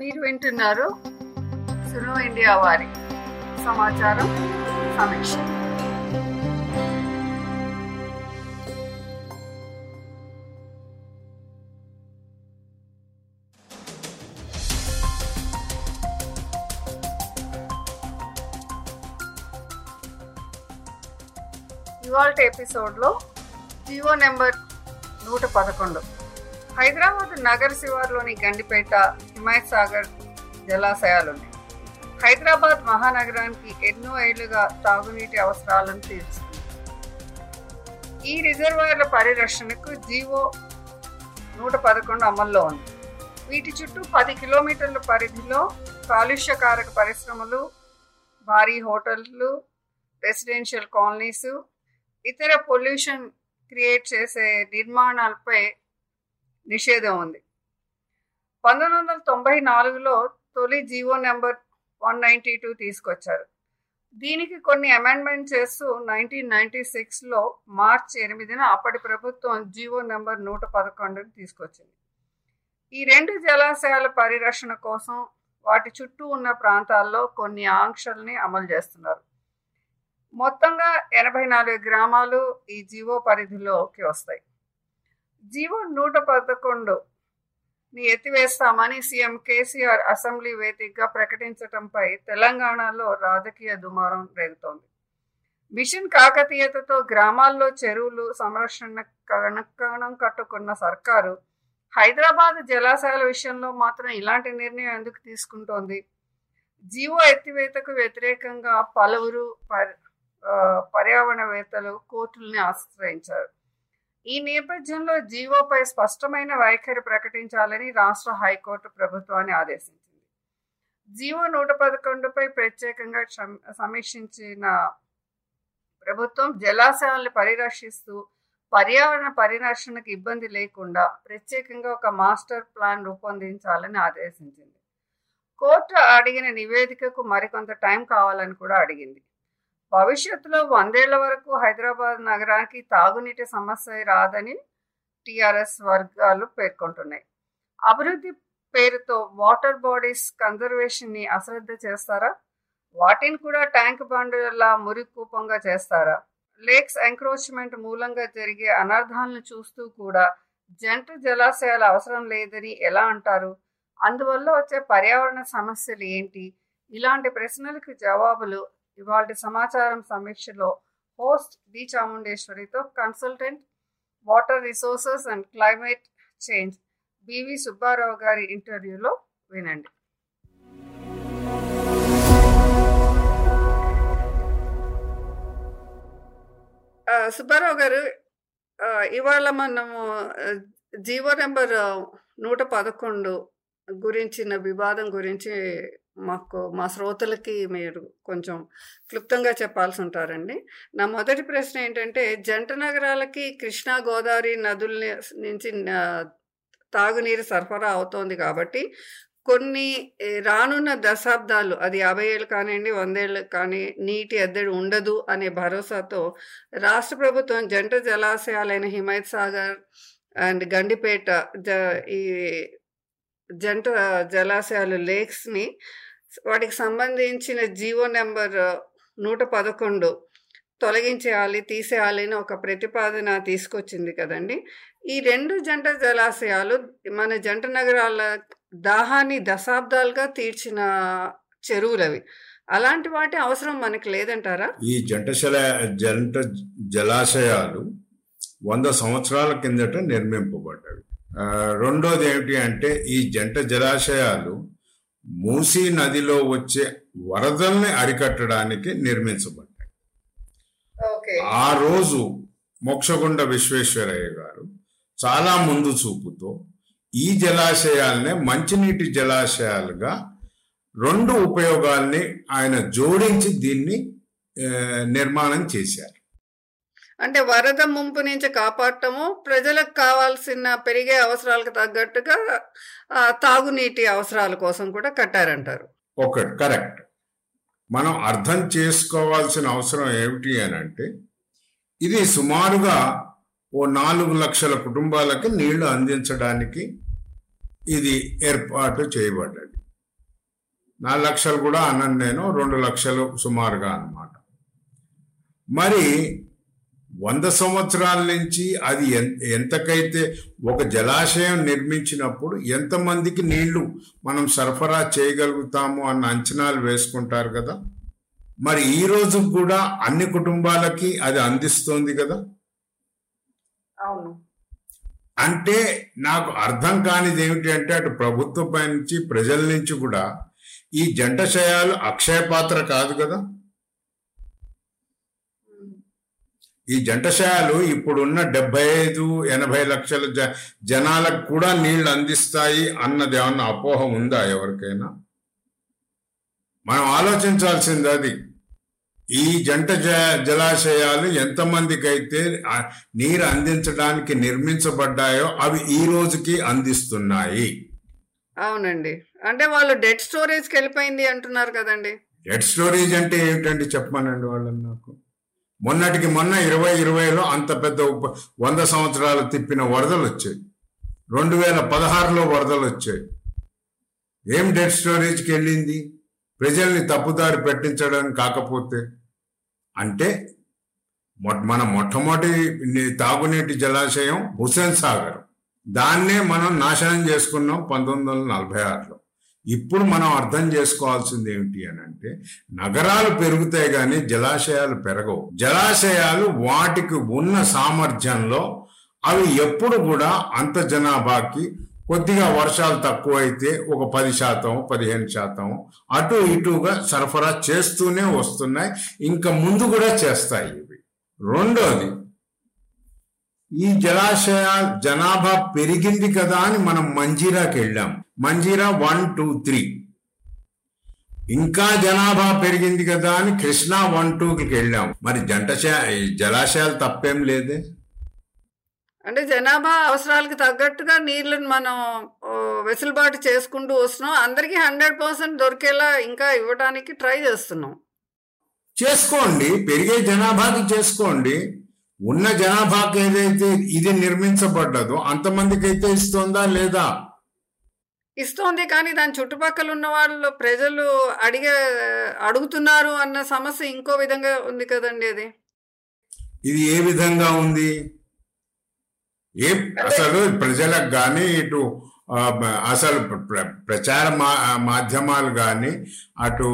మీరు వింటున్నారు సునో ఇండియా వారి సమాచారం సమీక్ష. ఇవాళ ఎపిసోడ్లో జియో నెంబర్ నూట పదకొండు. హైదరాబాద్ నగర శివార్లోని గండిపేట హిమాయత్ సాగర్ జలాశయాలు ఉన్నాయి హైదరాబాద్ మహానగరానికి ఎన్నో ఏళ్ళుగా తాగునీటి అవసరాలను తీర్చుతుంది ఈ రిజర్వాయర్ల పరిరక్షణకు జీవో నూట పదకొండు అమల్లో ఉంది. వీటి చుట్టూ పది కిలోమీటర్ల పరిధిలో కాలుష్యకారక పరిశ్రమలు భారీ హోటళ్ళు రెసిడెన్షియల్ కాలనీస్ ఇతర పొల్యూషన్ క్రియేట్ చేసే నిర్మాణాలపై నిషేధం ఉంది. పంతొమ్మిది వందల తొంభై నాలుగులో తొలి GO number one ninety two తీసుకొచ్చారు. దీనికి కొన్ని అమెండ్మెంట్ చేస్తూ నైన్టీన్ నైన్టీ సిక్స్లో మార్చ్ ఎనిమిదిన అప్పటి ప్రభుత్వం జీవో నెంబర్ నూట పదకొండును తీసుకొచ్చింది. ఈ రెండు జలాశయాల పరిరక్షణ కోసం వాటి చుట్టూ ఉన్న ప్రాంతాల్లో కొన్ని ఆంక్షల్ని అమలు చేస్తున్నారు. మొత్తంగా ఎనభై నాలుగు గ్రామాలు ఈ జీవో పరిధిలోకి వస్తాయి. జీవో నూట పదకొండు ని ఎత్తివేస్తామని సీఎం కేసీఆర్ అసెంబ్లీ వేదికగా ప్రకటించడంపై తెలంగాణలో రాజకీయ దుమారం రేగుతోంది. మిషన్ కాకతీయతతో గ్రామాల్లో చెరువులు సంరక్షణ కణకణం కట్టుకున్న సర్కారు హైదరాబాద్ జలాశయాల విషయంలో మాత్రం ఇలాంటి నిర్ణయం ఎందుకు తీసుకుంటోంది? జీవో ఎత్తివేతకు వ్యతిరేకంగా పలువురు పర్యావరణవేత్తలు కోర్టుల్ని ఆశ్రయించారు. ఈ నేపథ్యంలో జీవోపై స్పష్టమైన వైఖరి ప్రకటించాలని రాష్ట్ర హైకోర్టు ప్రభుత్వాన్ని ఆదేశించింది. జీవో నూట పదకొండుపై ప్రత్యేకంగా సమీక్షించిన ప్రభుత్వం జలాశయాలను పరిరక్షిస్తూ పర్యావరణ పరిరక్షణకు ఇబ్బంది లేకుండా ప్రత్యేకంగా ఒక మాస్టర్ ప్లాన్ రూపొందించాలని ఆదేశించింది. కోర్టు అడిగిన నివేదికకు మరికొంత టైం కావాలని కూడా అడిగింది. భవిష్యత్తులో వందేళ్ళ వరకు హైదరాబాద్ నగరానికి తాగునీటి సమస్య రాదని టీఆర్ఎస్ వర్గాలు పేర్కొంటున్నాయి. అభివృద్ధి పేరుతో వాటర్ బాడీస్ కన్జర్వేషన్ని అశ్రద్ధ చేస్తారా? వాటిని కూడా ట్యాంక్ బండులా మురికూపంగా చేస్తారా? లేక్స్ ఎంక్రోచ్మెంట్ మూలంగా జరిగే అనర్థాలను చూస్తూ కూడా జంట జలాశయాల అవసరం లేదని ఎలా అంటారు? అందువల్ల వచ్చే పర్యావరణ సమస్యలు ఏంటి? ఇలాంటి ప్రశ్నలకు జవాబులు ఇవాళ సమాచారం సమీక్షలో host D చాముండేశ్వరితో consultant water resources and climate change BV Subbarao గారి ఇంటర్వ్యూలో వినండి. సుబ్బారావు గారు ఇవాళ మనము జీవో నెంబర్ నూట పదకొండు గురించిన వివాదం గురించి మాకు మా శ్రోతలకి మీరు కొంచెం క్లుప్తంగా చెప్పాల్సి ఉంటారండి నా మొదటి ప్రశ్న ఏంటంటే జంట నగరాలకి కృష్ణా గోదావరి నదుల నుంచి తాగునీరు సరఫరా అవుతోంది కాబట్టి కొన్ని రానున్న దశాబ్దాలు అది యాభై ఏళ్ళు కానివ్వండి వందేళ్ళు కానీ నీటి ఎద్దడి ఉండదు అనే భరోసాతో రాష్ట్ర ప్రభుత్వం జంట జలాశయాలైన హిమాయత్ సాగర్ అండ్ గండిపేట జ ఈ జంట జలాశయాలు లేక్స్ని వాటికి సంబంధించిన జీవో నెంబర్ నూట పదకొండు తొలగించేయాలి తీసేయాలి అని ఒక ప్రతిపాదన తీసుకొచ్చింది కదండి. ఈ రెండు జంట జలాశయాలు మన జంట నగరాల దాహాన్ని దశాబ్దాలుగా తీర్చిన చెరువులు అవి అలాంటి వాటి అవసరం మనకి లేదంటారా? ఈ జంట జంట జలాశయాలు వంద సంవత్సరాల కిందట నిర్మింపబడ్డాయి రెండోది ఏమిటి అంటే ఈ జంట జలాశయాలు మూసీ నదిలో వచ్చే వరదల్ని అరికట్టడానికి నిర్మించబడ్డాయి. ఆ రోజు మోక్షగుండ విశ్వేశ్వరయ్య గారు చాలా ముందు చూపుతో ఈ జలాశయాలనే మంచినీటి జలాశయాలుగా రెండు ఉపయోగాల్ని ఆయన జోడించి దీన్ని నిర్మాణం చేశారు. అంటే వరద ముంపు నుంచి కాపాడటము ప్రజలకు కావాల్సిన పెరిగే అవసరాలకు తగ్గట్టుగా తాగునీటి అవసరాల కోసం కూడా కట్టారంటారు. Okay correct. మనం అర్థం చేసుకోవాల్సిన అవసరం ఏమిటి అని అంటే ఇది సుమారుగా ఓ నాలుగు లక్షల కుటుంబాలకి నీళ్ళు అందించడానికి ఇది ఏర్పాటు చేయబడ్డది. నాలుగు లక్షలు కూడా అనను నేను రెండు లక్షలు సుమారుగా అన్నమాట. మరి వంద సంవత్సరాల నుంచి అది ఎంతకైతే ఒక జలాశయం నిర్మించినప్పుడు ఎంతమందికి నీళ్ళు మనం సరఫరా చేయగలుగుతాము అన్న అంచనాలు వేసుకుంటారు కదా? మరి ఈ రోజు కూడా అన్ని కుటుంబాలకి అది అందిస్తోంది కదా? అవును. అంటే నాకు అర్థం కానిది ఏమిటి అంటే అటు ప్రభుత్వం నుంచి ప్రజల నుంచి కూడా ఈ జంటశయాలు అక్షయ పాత్ర కాదు కదా? ఈ జంటశయాలు ఇప్పుడున్న డెబ్బై ఐదు ఎనభై లక్షల జ జనాలకు కూడా నీళ్ళు అందిస్తాయి అన్నది ఏమన్నా అపోహ ఉందా ఎవరికైనా? మనం ఆలోచించాల్సింది అది. ఈ జంట జ జలాశయాలు ఎంతమందికి అయితే ఆ నీరు అందించడానికి నిర్మించబడ్డాయో అవి ఈ రోజుకి అందిస్తున్నాయి. అవునండి. అంటే వాళ్ళు డెడ్ స్టోరేజ్కి వెళ్ళిపోయింది అంటున్నారు కదండి. డెడ్ స్టోరేజ్ అంటే ఏమిటండి చెప్పమనండి వాళ్ళని నాకు? మొన్నటికి మొన్న ఇరవై ఇరవైలో అంత పెద్ద ఉప వంద సంవత్సరాలు తిప్పిన వరదలు వచ్చాయి. రెండు వేల పదహారులో వరదలు వచ్చాయి. ఏం డెడ్ స్టోరేజ్కి వెళ్ళింది? ప్రజల్ని తప్పుదారి పెట్టించడం కాకపోతే అంటే మొ- మన మొట్టమొదటి తాగునీటి జలాశయం హుసేన్ సాగర్. దాన్నే మనం నాశనం చేసుకున్నాం పంతొమ్మిది వందల నలభై ఆరులో. ఇప్పుడు మనం అర్థం చేసుకోవాల్సింది ఏమిటి అని అంటే నగరాలు పెరుగుతాయి కానీ జలాశయాలు పెరగవు. జలాశయాలు వాటికి ఉన్న సామర్థ్యంలో అవి ఎప్పుడు కూడా అంత జనాభాకి కొద్దిగా వర్షాలు తక్కువైతే ఒక పది శాతం పదిహేను శాతం అటు ఇటుగా సరఫరా చేస్తూనే వస్తున్నాయి. ఇంకా ముందు కూడా చేస్తాయి ఇవి. రెండోది ఈ జలాశయ జనాభా పెరిగింది కదా అని మనం మంజీరాకి వెళ్ళాం. Manjira one two three. ఇంకా జనాభా పెరిగింది కదా అని కృష్ణా వన్ టూకి వెళ్ళాం. మరి ఈ జలాశయాలు తప్పేం లేదే? అంటే జనాభా అవసరాలకు తగ్గట్టుగా నీళ్ళని మనం వెసులుబాటు చేసుకుంటూ వస్తున్నాం. అందరికీ హండ్రెడ్ పర్సెంట్ దొరికేలా ఇంకా ఇవ్వడానికి ట్రై చేస్తున్నాం. చేసుకోండి. పెరిగే జనాభాకి చేసుకోండి. ఉన్న జనాభాకి ఏదైతే ఇది నిర్మించబడ్డదో అంతమందికి అయితే ఇస్తుందా లేదా? ఇస్తోంది కానీ దాని చుట్టుపక్కల ఉన్న వాళ్ళు ప్రజలు అడిగే అడుగుతున్నారు అన్న సమస్య ఇంకో విధంగా ఉంది కదండి అది. ఇది ఏ విధంగా ఉంది? ఏ అసలు ప్రజలకు కానీ ఇటు అసలు ప్ర- ప్రచార మా మాధ్యమాలు కానీ అటు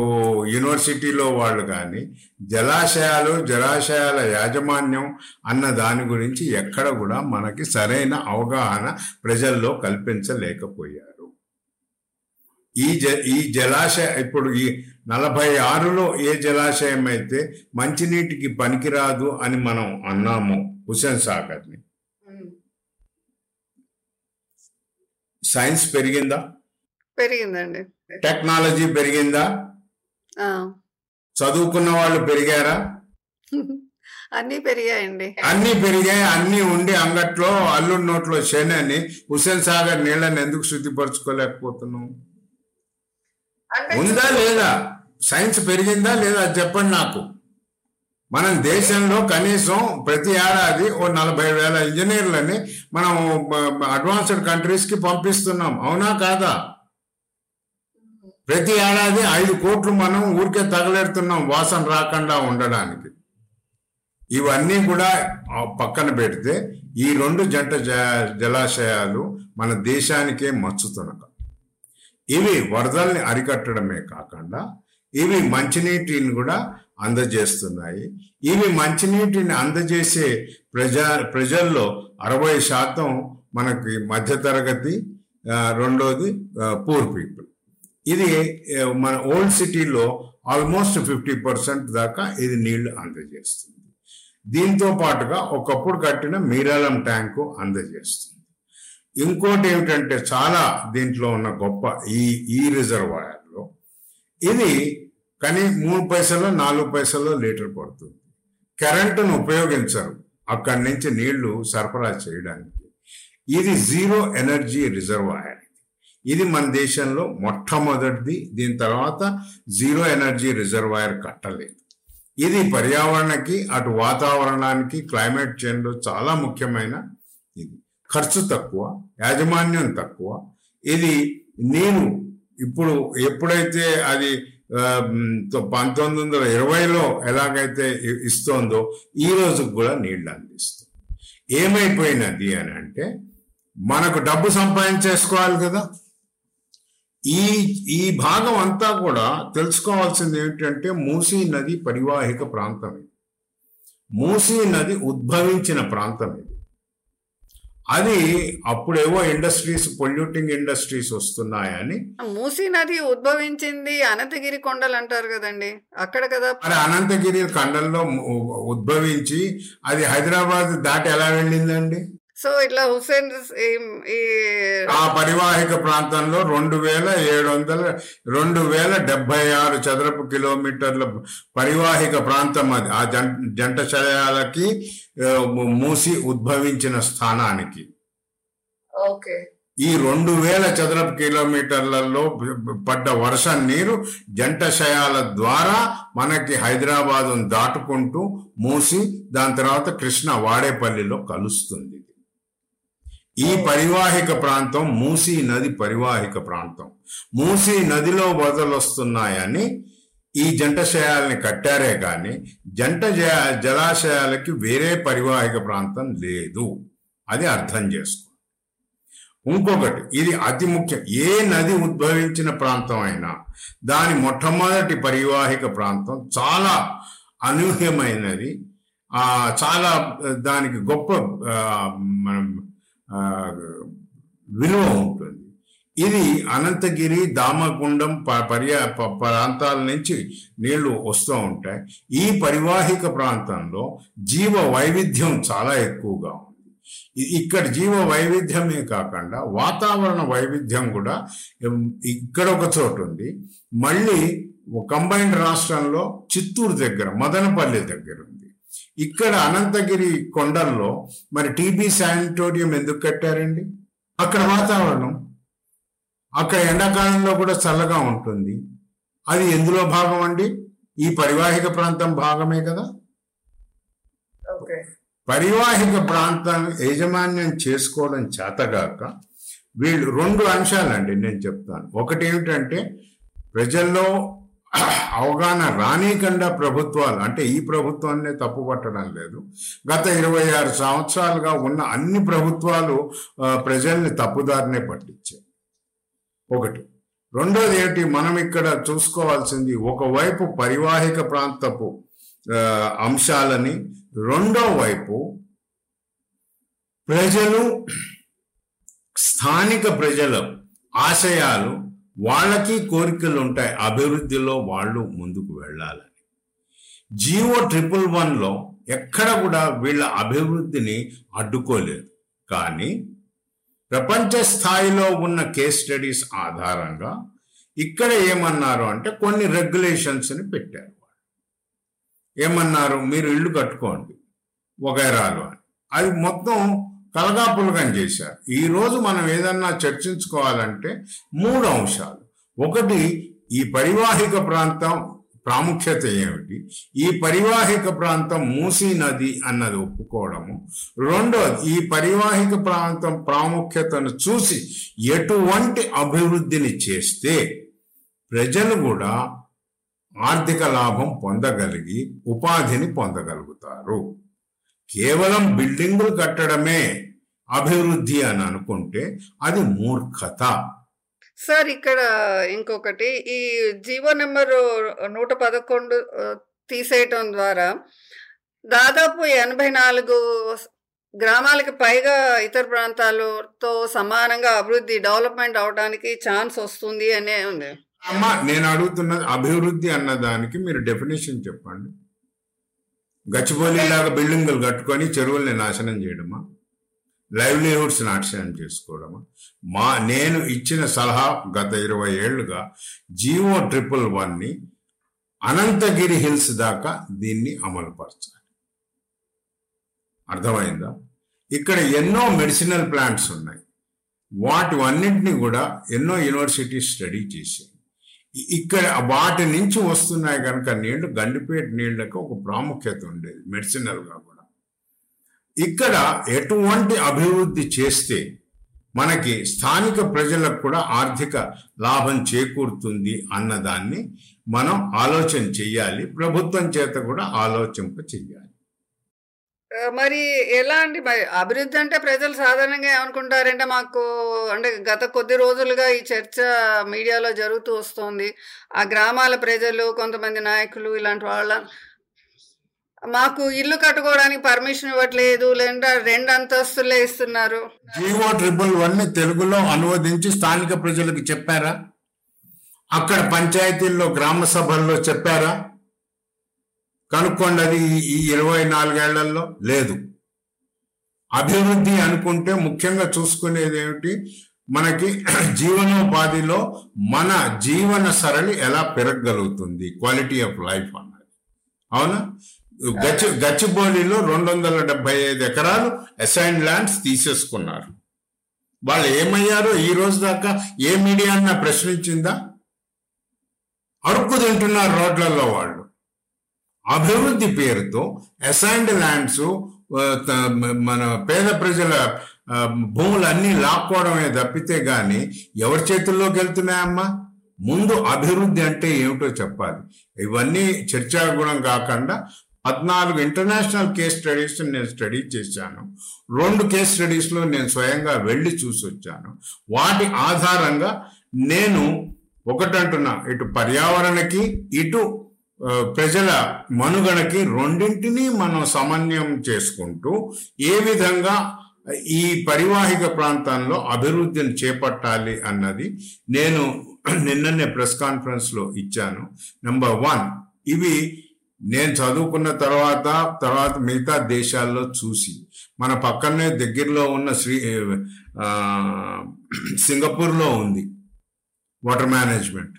యూనివర్సిటీలో వాళ్ళు కానీ జలాశయాలు జలాశయాల యాజమాన్యం అన్న దాని గురించి ఎక్కడ కూడా మనకి సరైన అవగాహన ప్రజల్లో కల్పించలేకపోయారు. ఈ జ ఈ జలాశయ ఇప్పుడు ఈ నలభై ఆరులో ఏ జలాశయం అయితే మంచినీటికి పనికిరాదు అని మనం అన్నాము హుసేన్ సాగర్ని. సైన్స్ పెరిగిందా? పెరిగిందండి. టెక్నాలజీ పెరిగిందా. చదువుకున్న వాళ్ళు పెరిగారా? అన్నీ పెరిగాయండి. అన్ని పెరిగాయి అన్ని ఉండి అంగట్లో అల్లుడి నోట్లో శని హుసేన్ సాగర్ నీళ్ళని ఎందుకు శుద్ధిపరచుకోలేకపోతున్నాం? ఉందా లేదా? సైన్స్ పెరిగిందా లేదా చెప్పండి నాకు. మనం దేశంలో కనీసం ప్రతి ఏడాది ఓ నలభై వేల ఇంజనీర్లని మనం అడ్వాన్స్డ్ కంట్రీస్కి పంపిస్తున్నాం. అవునా కాదా? ప్రతి ఏడాది ఐదు కోట్లు మనం ఊరికే తగలెడుతున్నాం వాసన రాకుండా ఉండడానికి. ఇవన్నీ కూడా పక్కన పెడితే ఈ రెండు జంట జలాశయాలు మన దేశానికే మచ్చుతునక. ఇవి వరదల్ని అరికట్టడమే కాకుండా ఇవి మంచినీటిని కూడా అందజేస్తున్నాయి. ఇవి మంచినీటిని అందజేసే ప్రజా ప్రజల్లో అరవై శాతం మనకి మధ్యతరగతి రెండోది పూర్ పీపుల్ ఇది మన ఓల్డ్ సిటీలో ఆల్మోస్ట్ ఫిఫ్టీ పర్సెంట్ దాకా ఇది నీళ్ళు అందజేస్తుంది. దీంతో పాటుగా ఒకప్పుడు కట్టిన మీరాలం ట్యాంకు అందజేస్తుంది. ఇంకోటి ఏమిటంటే చాలా దీంట్లో ఉన్న గొప్ప ఈ ఈ రిజర్వాయర్లో ఇది కానీ మూడు పైసలు నాలుగు పైసలు లీటర్ పడుతుంది. కరెంటును ఉపయోగించరు. అక్కడి నుంచి నీళ్ళు సరఫరా చేయడానికి. ఇది జీరో ఎనర్జీ రిజర్వాయర్. ఇది మన దేశంలో మొట్టమొదటిది. దీని తర్వాత జీరో ఎనర్జీ రిజర్వాయర్ కట్టలేదు. ఇది పర్యావరణకి అటు వాతావరణానికి క్లైమేట్ చేంజ్లో చాలా ముఖ్యమైన ఖర్చు తక్కువ యాజమాన్యం తక్కువ. ఇది నేను ఇప్పుడు ఎప్పుడైతే అది పంతొమ్మిది వందల ఇరవైలో ఎలాగైతే ఇ- ఇస్తోందో ఈ రోజుకు కూడా నీళ్ళు అందిస్తుంది. ఏమైపోయినది అని అంటే మనకు డబ్బు సంపాదించేసుకోవాలి కదా. ఈ ఈ భాగం అంతా కూడా తెలుసుకోవాల్సింది ఏమిటంటే మూసీ నది పరివాహిక ప్రాంతం ఇది. మూసీ నది ఉద్భవించిన ప్రాంతం ఇది. అది అప్పుడేవో ఇండస్ట్రీస్ పొల్యూటింగ్ ఇండస్ట్రీస్ వస్తున్నాయని. మూసీ నది ఉద్భవించింది అనంతగిరి కొండలు అంటారు కదండి. అక్కడ కదా మరి అనంతగిరి ఖండంలో ఉ- ఉద్భవించి అది హైదరాబాద్ దాటి ఎలా వెళ్ళిందండి? సో ఇట్లా హుస్సేన్ ఈ ఆ పరివాహిక ప్రాంతంలో రెండు వేల ఏడు వందల రెండు వేల డెబ్బై ఆరు చదరపు కిలోమీటర్ల పరివాహిక ప్రాంతం అది. ఆ జంట శయాలకి మూసి ఉద్భవించిన స్థానానికి. ఓకే. ఈ రెండు వేల చదరపు కిలోమీటర్లలో పడ్డ వర్షం నీరు జంటశయాల ద్వారా మనకి హైదరాబాద్ దాటుకుంటూ మూసి దాని తర్వాత కృష్ణ వాడేపల్లిలో కలుస్తుంది. ఈ పరివాహిక ప్రాంతం మూసీ నది పరివాహిక ప్రాంతం. మూసీ నదిలో వదలొస్తున్నాయని ఈ జంటశయాలని కట్టారే కానీ జంట జలాశయాలకి వేరే పరివాహిక ప్రాంతం లేదు. అది అర్థం చేసుకో. ఇంకొకటి ఇది అతి ముఖ్యం. ఏ నది ఉద్భవించిన ప్రాంతం అయినా దాని మొట్టమొదటి పరివాహిక ప్రాంతం చాలా అనూహ్యమైనది. చాలా దానికి గొప్ప మనం విలువ ఉంటుంది. ఇది అనంతగిరి దామగుండం ప- పర్యా ప్రాంతాల నుంచి నీళ్ళు వస్తూ ఉంటాయి. ఈ పరివాహిక ప్రాంతంలో జీవ వైవిధ్యం చాలా ఎక్కువగా ఉంది. ఇక్కడ జీవ వైవిధ్యమే కాకుండా వాతావరణ వైవిధ్యం కూడా ఇక్కడ ఒక చోటు ఉంది. మళ్ళీ కంబైన్డ్ రాష్ట్రంలో చిత్తూరు దగ్గర మదనపల్లి దగ్గర ఉంది. ఇక్కడ అనంతగిరి కొండల్లో మరి టీబీ శానిటోరియం ఎందుకు కట్టారండి? అక్కడ వాతావరణం అక్కడ ఎండాకాలంలో కూడా చల్లగా ఉంటుంది. అది ఎందులో భాగం అండి? ఈ పరివాహిక ప్రాంతం భాగమే కదా? పరివాహిక ప్రాంతం యాజమాన్యం చేసుకోవడం చేతగాక వీళ్ళు రెండు అంశాలండి నేను చెప్తాను. ఒకటి ఏమిటంటే ప్రజల్లో అవగాహన రానికుండా ప్రభుత్వాలు అంటే ఈ ప్రభుత్వాన్ని తప్పు పట్టడం లేదు. గత ఇరవై ఆరు సంవత్సరాలుగా ఉన్న అన్ని ప్రభుత్వాలు ప్రజల్ని తప్పుదారినే పట్టించాయి. ఒకటి. రెండోది ఏంటి మనం ఇక్కడ చూసుకోవాల్సింది ఒకవైపు పరివాహిక ప్రాంతపు అంశాలని రెండో వైపు ప్రజలు స్థానిక ప్రజల ఆశయాలు వాళ్ళకి కోరికలు ఉంటాయి. అభివృద్ధిలో వాళ్ళు ముందుకు వెళ్ళాలని. జియో ట్రిపుల్ వన్లో ఎక్కడ కూడా వీళ్ళ అభివృద్ధిని అడ్డుకోలేదు. కానీ ప్రపంచ స్థాయిలో ఉన్న కేస్ స్టడీస్ ఆధారంగా ఇక్కడ ఏమన్నారు అంటే కొన్ని రెగ్యులేషన్స్ని పెట్టారు ఏమన్నారు? మీరు ఇల్లు కట్టుకోండి. వగైరాలు అని. అది మొత్తం కలగాపులగం చేశారు. ఈరోజు మనం ఏదన్నా చర్చించుకోవాలంటే మూడు అంశాలు. ఒకటి ఈ పరివాహిక ప్రాంతం ప్రాముఖ్యత ఏమిటి? ఈ పరివాహిక ప్రాంతం మూసీ నది అన్నది ఒప్పుకోవడము. రెండోది ఈ పరివాహిక ప్రాంతం ప్రాముఖ్యతను చూసి ఎటువంటి అభివృద్ధిని చేస్తే ప్రజలు కూడా ఆర్థిక లాభం పొందగలిగి ఉపాధిని పొందగలుగుతారు. కేవలం బిల్డింగులు కట్టడమే అభివృద్ధి అని అనుకుంటే అది మూర్ఖత. సార్ ఇక్కడ ఇంకొకటి ఈ జీవో నెంబరు నూట పదకొండు తీసేయటం ద్వారా దాదాపు ఎనభై నాలుగు గ్రామాలకి పైగా ఇతర ప్రాంతాలతో సమానంగా అభివృద్ధి డెవలప్మెంట్ అవడానికి ఛాన్స్ వస్తుంది అనే ఉంది. అమ్మా నేను అడుగుతున్నది అభివృద్ధి అన్న దానికి మీరు డెఫినేషన్ చెప్పండి. గచ్చిబౌలి లాగా బిల్డింగులు కట్టుకొని చెరువుల్ని నాశనం చేయడమా? లైవ్లీహుడ్స్ నాశనం చేసుకోవడమా? మా నేను ఇచ్చిన సలహా గత ఇరవై ఏళ్ళుగా జియో ట్రిపుల్ వన్ని అనంతగిరి హిల్స్ దాకా దీన్ని అమలుపరచాలి. అర్థమైందా? ఇక్కడ ఎన్నో మెడిసినల్ ప్లాంట్స్ ఉన్నాయి. వాటి అన్నింటినీ కూడా ఎన్నో యూనివర్సిటీస్ స్టడీ చేశాయి. ఇక్కడ వాటి నుంచి వస్తున్నాయి కనుక నీళ్ళు గండిపేట నీళ్ళకు ఒక ప్రాముఖ్యత ఉండేది మెడిసినల్గా కూడా. ఇక్కడ ఎటువంటి అభివృద్ధి చేస్తే మనకి స్థానిక ప్రజలకు కూడా ఆర్థిక లాభం చేకూరుతుంది అన్నదాన్ని మనం ఆలోచన చెయ్యాలి ప్రభుత్వం చేత కూడా ఆలోచింప చెయ్యాలి. మరి ఎలా అండి మరి అభివృద్ధి అంటే ప్రజలు సాధారణంగా ఏమనుకుంటారంటే మాకు అంటే గత కొద్ది రోజులుగా ఈ చర్చ మీడియాలో జరుగుతూ వస్తుంది. ఆ గ్రామాల ప్రజలు కొంతమంది నాయకులు ఇలాంటి వాళ్ళ మాకు ఇల్లు కట్టుకోవడానికి పర్మిషన్ ఇవ్వట్లేదు. లేదా రెండు అంతస్తులే ఇస్తున్నారు. జీవో ట్రిపుల్ వన్ తెలుగులో అనువదించి స్థానిక ప్రజలకు చెప్పారా? అక్కడ పంచాయతీల్లో గ్రామ సభల్లో చెప్పారా? కనుక్కోండి అది ఈ- ఇరవై నాలుగేళ్ళలో? లేదు. అభివృద్ధి అనుకుంటే ముఖ్యంగా చూసుకునేది ఏమిటి? మనకి జీవనోపాధిలో మన జీవన సరళి ఎలా పెరగగలుగుతుంది? క్వాలిటీ ఆఫ్ లైఫ్ అన్నది. అవునా? గచ్చి గచ్చిబౌలిలో రెండు వందల డెబ్బై ఐదు ఎకరాలు అసైన్ ల్యాండ్స్ తీసేసుకున్నారు. వాళ్ళు ఏమయ్యారో ఈ రోజు దాకా ఏ మీడియా ప్రశ్నించిందా? అడుక్కు తింటున్నారు రోడ్లలో వాళ్ళు. అభివృద్ధి పేరుతో అసైన్డ్ ల్యాండ్స్ మన పేద ప్రజల భూములు భూములన్నీ లాక్కోవడమే తప్పితే గాని ఎవరి చేతుల్లోకి వెళ్తున్నాయమ్మా? ముందు అభివృద్ధి అంటే ఏమిటో చెప్పాలి. ఇవన్నీ చర్చాగుణం కాకుండా పద్నాలుగు ఇంటర్నేషనల్ కేస్ స్టడీస్ నేను స్టడీ చేశాను. రెండు కేస్ స్టడీస్లో నేను స్వయంగా వెళ్ళి చూసి వచ్చాను. వాటి ఆధారంగా నేను ఒకటంటున్నా ఇటు పర్యావరణకి ఇటు ప్రజల మనుగడకి రెండింటినీ మనం సమన్వయం చేసుకుంటూ ఏ విధంగా ఈ పరివాహిక ప్రాంతంలో అభివృద్ధిని చేపట్టాలి అన్నది నేను నిన్ననే ప్రెస్ కాన్ఫరెన్స్లో ఇచ్చాను. నెంబర్ వన్ ఇవి నేను చదువుకున్న తర్వాత తర్వాత మిగతా దేశాల్లో చూసి మన పక్కనే దగ్గరలో ఉన్న శ్రీ సింగపూర్లో ఉంది వాటర్ మేనేజ్మెంట్.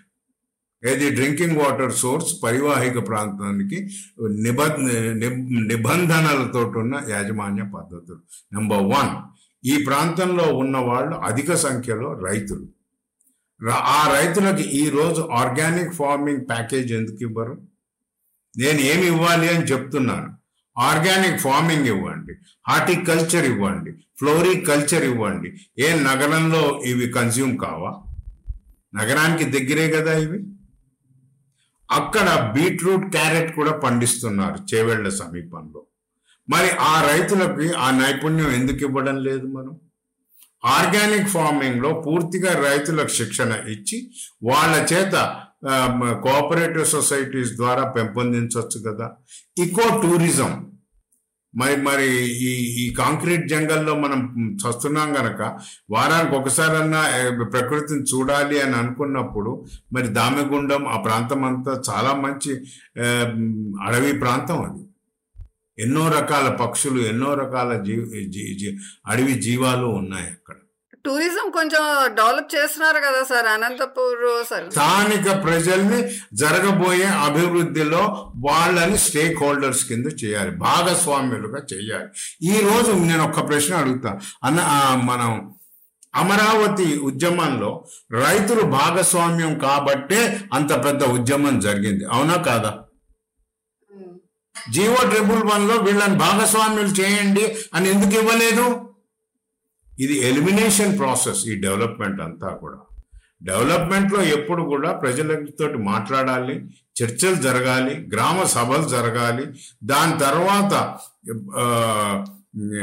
ఏది డ్రింకింగ్ వాటర్ సోర్స్ పరివాహిక ప్రాంతానికి నిబ నిబంధనలతో ఉన్న యాజమాన్య పద్ధతులు. నెంబర్ వన్ ఈ ప్రాంతంలో ఉన్న వాళ్ళు అధిక సంఖ్యలో రైతులు. ఆ రైతులకు ఈరోజు ఆర్గానిక్ ఫార్మింగ్ ప్యాకేజ్ ఎందుకు ఇవ్వరు? నేను ఏమి ఇవ్వాలి అని చెప్తున్నాను. ఆర్గానిక్ ఫార్మింగ్ ఇవ్వండి హార్టికల్చర్ ఇవ్వండి ఫ్లోరికల్చర్ ఇవ్వండి. ఏ నగరంలో ఇవి కన్జ్యూమ్ కావా? నగరానికి దగ్గరే కదా ఇవి? అక్కడ బీట్రూట్ క్యారెట్ కూడా పండిస్తున్నారు చేవెళ్ళ సమీపంలో. మరి ఆ రైతులకి ఆ నైపుణ్యం ఎందుకు ఇవ్వడం లేదు మనం? ఆర్గానిక్ ఫార్మింగ్లో పూర్తిగా రైతులకు శిక్షణ ఇచ్చి వాళ్ళ చేత కోఆపరేటివ్ సొసైటీస్ ద్వారా పెంపొందించవచ్చు కదా? Eco tourism. మరి మరి ఈ ఈ కాంక్రీట్ జంగల్లో మనం చస్తున్నాం గనక వారానికి ఒకసారన్నా ప్రకృతిని చూడాలి అని అనుకున్నప్పుడు మరి దామెగుండం ఆ ప్రాంతం అంతా చాలా మంచి అడవి ప్రాంతం అది. ఎన్నో రకాల పక్షులు ఎన్నో రకాల జీవి జీ- జీ- అడవి జీవాలు ఉన్నాయి అక్కడ. టూరిజం కొంచెం డెవలప్ చేస్తున్నారు కదా సార్ అనంతపూర్ సార్. స్థానిక ప్రజల్ని జరగబోయే అభివృద్ధిలో వాళ్ళని స్టేక్ హోల్డర్స్ కింద చేయాలి భాగస్వామ్యులుగా చేయాలి. ఈ రోజు నేను ఒక ప్రశ్న అడుగుతా. అన్న మనం అమరావతి ఉద్యమంలో రైతులు భాగస్వామ్యం కాబట్టే అంత పెద్ద ఉద్యమం జరిగింది. అవునా కాదా? జీవో ట్రిపుల్ వన్లో వీళ్ళని భాగస్వామ్యులు చేయండి అని ఎందుకు ఇవ్వలేదు? ఇది ఎలిమినేషన్ ప్రాసెస్ ఈ డెవలప్మెంట్ అంతా కూడా. డెవలప్మెంట్లో ఎప్పుడు కూడా ప్రజలతో మాట్లాడాలి చర్చలు జరగాలి గ్రామ సభలు జరగాలి. దాని తర్వాత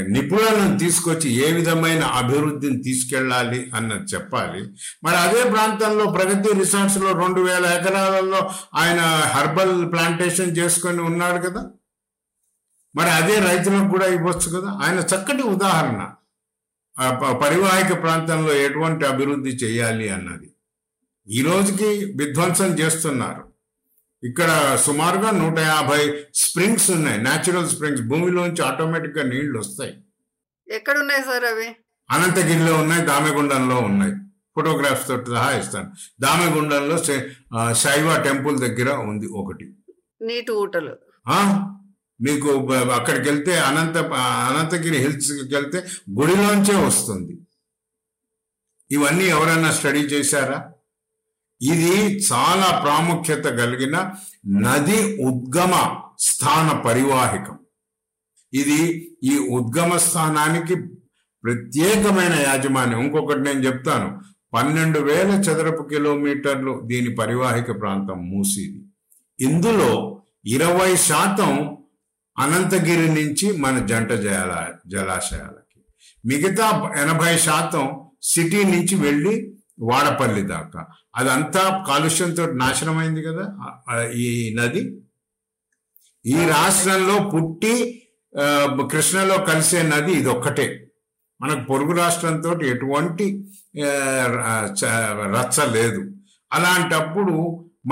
నిపుణులను తీసుకొచ్చి ఏ విధమైన అభివృద్ధిని తీసుకెళ్ళాలి అన్నది చెప్పాలి. మరి అదే ప్రాంతంలో ప్రగతి రిసార్ట్స్లో రెండు వేల ఎకరాలలో ఆయన హర్బల్ ప్లాంటేషన్ చేసుకొని ఉన్నాడు కదా? మరి అదే రైతులకు కూడా ఇవ్వచ్చు కదా? ఆయన చక్కటి ఉదాహరణ. పరివాహిక ప్రాంతంలో ఎటువంటి అభివృద్ధి చేయాలి అన్నది. ఈ రోజుకి విధ్వంసం చేస్తున్నారు. ఇక్కడ సుమారుగా నూట యాభై స్ప్రింగ్స్ ఉన్నాయి. Natural springs. భూమిలోంచి ఆటోమేటిక్గా నీళ్ళు వస్తాయి. ఎక్కడ ఉన్నాయి సార్ అవి? అనంతగిరిలో ఉన్నాయి దామెగుండంలో ఉన్నాయి. ఫోటోగ్రాఫ్స్ తోటి సహా ఇస్తాను. దామెగుండంలో శైవ టెంపుల్ దగ్గర ఉంది ఒకటి. నీటి ఊటలు. మీకు అక్కడికి వెళ్తే అనంత అనంతగిరి హిల్స్కి వెళ్తే గుడిలోంచే వస్తుంది. ఇవన్నీ ఎవరైనా స్టడీ చేశారా? ఇది చాలా ప్రాముఖ్యత కలిగిన నది ఉద్గమ స్థాన పరివాహికం. ఇది ఈ ఉద్గమ స్థానానికి ప్రత్యేకమైన యాజమాన్యం. ఇంకొకటి నేను చెప్తాను. పన్నెండు వేల చదరపు కిలోమీటర్లు దీని పరివాహిక ప్రాంతం మూసిది. ఇందులో ఇరవై శాతం అనంతగిరి నుంచి మన జంట జల జలాశయాలకి. మిగతా ఎనభై శాతం సిటీ నుంచి వెళ్ళి వాడపల్లి దాకా. అదంతా కాలుష్యంతో నాశనమైంది కదా ఈ నది? ఈ రాష్ట్రంలో పుట్టి కృష్ణలో కలిసే నది ఇది ఒక్కటే మనకు పొరుగు రాష్ట్రంతో ఎటువంటి రచ్చ లేదు. అలాంటప్పుడు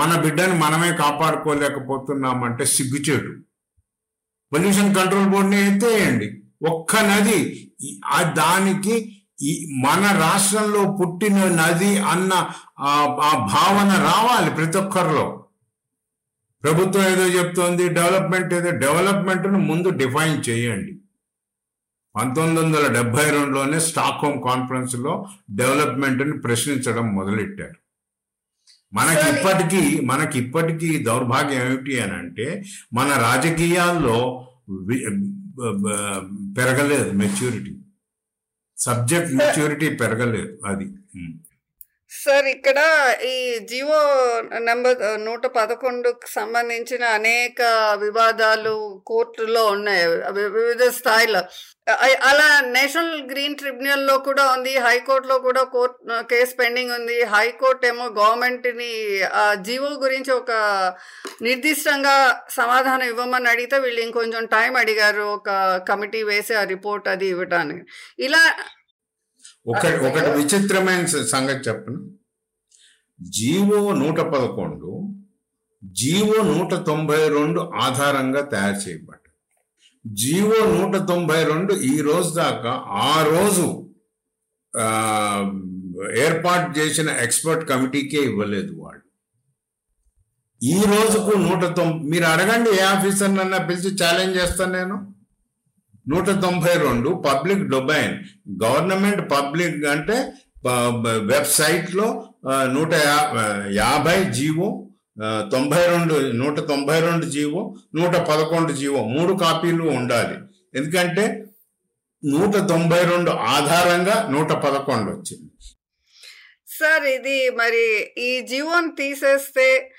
మన బిడ్డను మనమే కాపాడుకోలేకపోతున్నామంటే సిగ్గుచేటు. పొల్యూషన్ కంట్రోల్ బోర్డుని ఎత్తేయండి. ఒక్క నది దానికి ఈ మన రాష్ట్రంలో పుట్టిన నది అన్న ఆ భావన రావాలి ప్రతి ఒక్కరిలో. ప్రభుత్వం ఏదో చెప్తోంది డెవలప్మెంట్ ఏదో డెవలప్మెంట్ను ముందు డిఫైన్ చేయండి. పంతొమ్మిది వందల డెబ్బై రెండులోనే స్టాక్హోమ్ హోమ్ కాన్ఫరెన్స్లో డెవలప్మెంట్ని ప్రశ్నించడం మొదలెట్టారు. మనకి ఇప్పటికీ మనకి ఇప్పటికీ దౌర్భాగ్యం ఏమిటి అని అంటే మన రాజకీయాల్లో పెరగలేదు మెచ్యూరిటీ. సబ్జెక్ట్ మెచ్యూరిటీ పెరగలేదు అది. సార్ ఇక్కడ ఈ జివో నెంబర్ నూట పదకొండుకు సంబంధించిన అనేక వివాదాలు కోర్టులో ఉన్నాయి. వివిధ స్థాయిలో. అలా నేషనల్ గ్రీన్ ట్రిబ్యునల్లో కూడా ఉంది హైకోర్టులో కూడా కోర్ట్ కేసు పెండింగ్ ఉంది. హైకోర్టు ఏమో గవర్నమెంట్ని ఆ జీవో గురించి ఒక నిర్దిష్టంగా సమాధానం ఇవ్వమని అడిగితే వీళ్ళు ఇంకొంచెం టైం అడిగారు ఒక కమిటీ వేసి ఆ రిపోర్ట్ అది ఇవ్వడానికి ఇలా ఒక ఒకటి విచిత్రమైన సంగతి చెప్పను. జీవో నూట పదకొండు జీవో నూట తొంభై రెండు ఆధారంగా తయారు చేయబడ్డ జీవో నూట తొంభై రెండు ఈ రోజు దాకా ఆ రోజు ఏర్పాటు చేసిన ఎక్స్పర్ట్ కమిటీకే ఇవ్వలేదు వాళ్ళు. ఈ రోజుకు నూట తొంభై మీరు అడగండి ఏ ఆఫీసర్ నన్నా పిలిచి ఛాలెంజ్ చేస్తాను నేను. నూట తొంభై రెండు పబ్లిక్ డొమైన్. గవర్నమెంట్ పబ్లిక్ అంటే వెబ్సైట్లో నూట యా- యాభై జీవో తొంభై రెండు నూట తొంభై రెండు జీవో నూట పదకొండు జీవో మూడు కాపీలు ఉండాలి. ఎందుకంటే నూట తొంభై రెండు ఆధారంగా నూట పదకొండు వచ్చింది. సార్ ఇది మరి ఈ జీవోని తీసేస్తే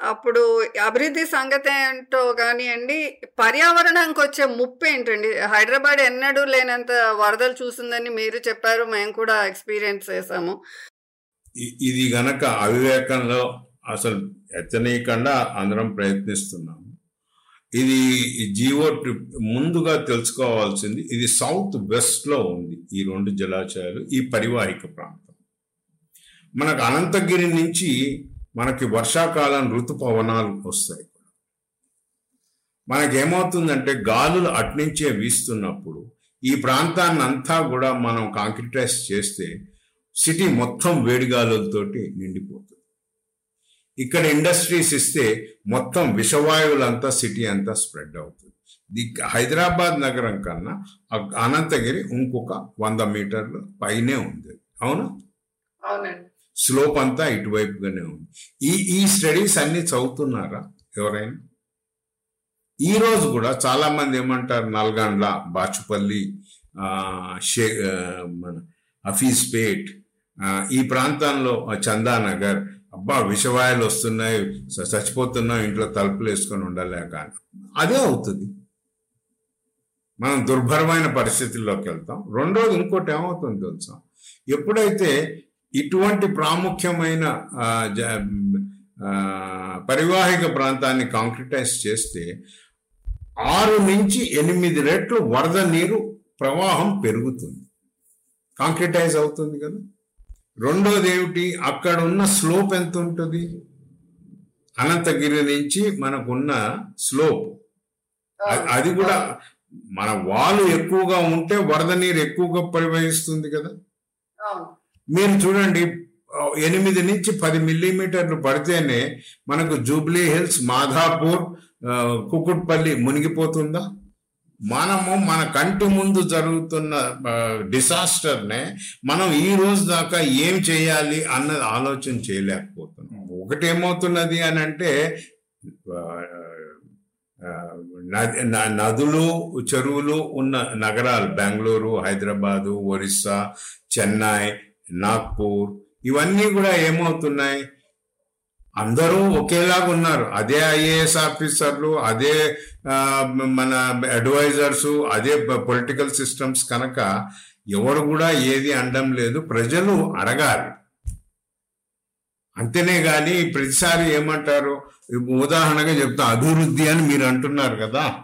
అప్పుడు అభివృద్ధి సంగతి ఏంటో కానివ్వండి పర్యావరణానికి వచ్చే ముప్పు ఏంటండి హైదరాబాద్ ఎన్నడూ లేనంత వరదలు చూసిందని మీరు చెప్పారు మేము కూడా ఎక్స్పీరియన్స్ చేసాము ఇది గనక అవివేకంలో అసలు ఎత్తనీయకుండా అందరం ప్రయత్నిస్తున్నాము. ఇది జీవో జియో ట్రిప్ ముందుగా తెలుసుకోవాల్సింది ఇది సౌత్ వెస్ట్లో ఉంది ఈ రెండు జలాశయాలు ఈ పరివాహిక ప్రాంతం. మనకు అనంతగిరి నుంచి మనకి వర్షాకాలం ఋతుపవనాలు వస్తాయి. మనకేమవుతుందంటే గాలులు అట్నుంచే వీస్తున్నప్పుడు ఈ ప్రాంతాన్ని అంతా కూడా మనం కాంక్రిటైజ్ చేస్తే సిటీ మొత్తం వేడిగాలులతోటి నిండిపోతుంది. ఇక్కడ ఇండస్ట్రీస్ ఇస్తే మొత్తం విషవాయువులంతా సిటీ అంతా స్ప్రెడ్ అవుతుంది. ది- హైదరాబాద్ నగరం కన్నా అనంతగిరి ఇంకొక వంద మీటర్లు పైనే ఉంది. అవును? అవునండి. స్లోప్ అంతా ఇటువైపుగానే ఉంది. ఈ ఈ స్టడీస్ అన్ని చదువుతున్నారా ఎవరైనా? ఈరోజు కూడా చాలామంది ఏమంటారు నల్గండ్ల బాచుపల్లి షే మన హఫీజ్పేట్ ఈ ప్రాంతంలో చందానగర్ అబ్బా విషవాయులు వస్తున్నాయి చచ్చిపోతున్నాయి చచ్చిపోతున్నాం ఇంట్లో తలుపులు వేసుకొని ఉండలేక అని. అదే అవుతుంది. మనం దుర్భరమైన పరిస్థితుల్లోకి వెళ్తాం. రెండోది ఇంకోటి ఏమవుతుంది తెలుసా? ఎప్పుడైతే ఇటువంటి ప్రాముఖ్యమైన పరివాహిక ప్రాంతాన్ని కాంక్రిటైజ్ చేస్తే ఆరు నుంచి ఎనిమిది రెట్లు వరద నీరు ప్రవాహం పెరుగుతుంది. కాంక్రిటైజ్ అవుతుంది కదా. రెండోది ఏమిటి? అక్కడ ఉన్న స్లోప్ ఎంత ఉంటుంది అనంతగిరి నుంచి మనకున్న స్లోప్. అది కూడా మన వాలు ఎక్కువగా ఉంటే వరద నీరు ఎక్కువగా ప్రవహిస్తుంది కదా. మీరు చూడండి ఎనిమిది నుంచి పది మిల్లీమీటర్లు పడితేనే మనకు జూబ్లీ హిల్స్ మాధాపూర్ కుకుట్పల్లి మునిగిపోతుందా? మనము మన కంటి ముందు జరుగుతున్న డిసాస్టర్నే మనం ఈ రోజు దాకా ఏం చేయాలి అన్నది ఆలోచన చేయలేకపోతున్నాం. ఒకటి ఏమవుతున్నది అని అంటే నదులు చెరువులు ఉన్న నగరాలు బెంగళూరు హైదరాబాదు ఒరిస్సా చెన్నై నాగ్పూర్ ఇవన్నీ కూడా ఏమవుతున్నాయి? అందరూ ఒకేలాగా ఉన్నారు. అదే ఐఏఎస్ ఆఫీసర్లు అదే మన అడ్వైజర్స్ అదే పొలిటికల్ సిస్టమ్స్ కనుక ఎవరు కూడా ఏది అనడం లేదు. ప్రజలు అడగాలి. అంతేనే కానీ ప్రతిసారి ఏమంటారు? ఉదాహరణగా చెప్తా అభివృద్ధి అని మీరు అంటున్నారు కదా.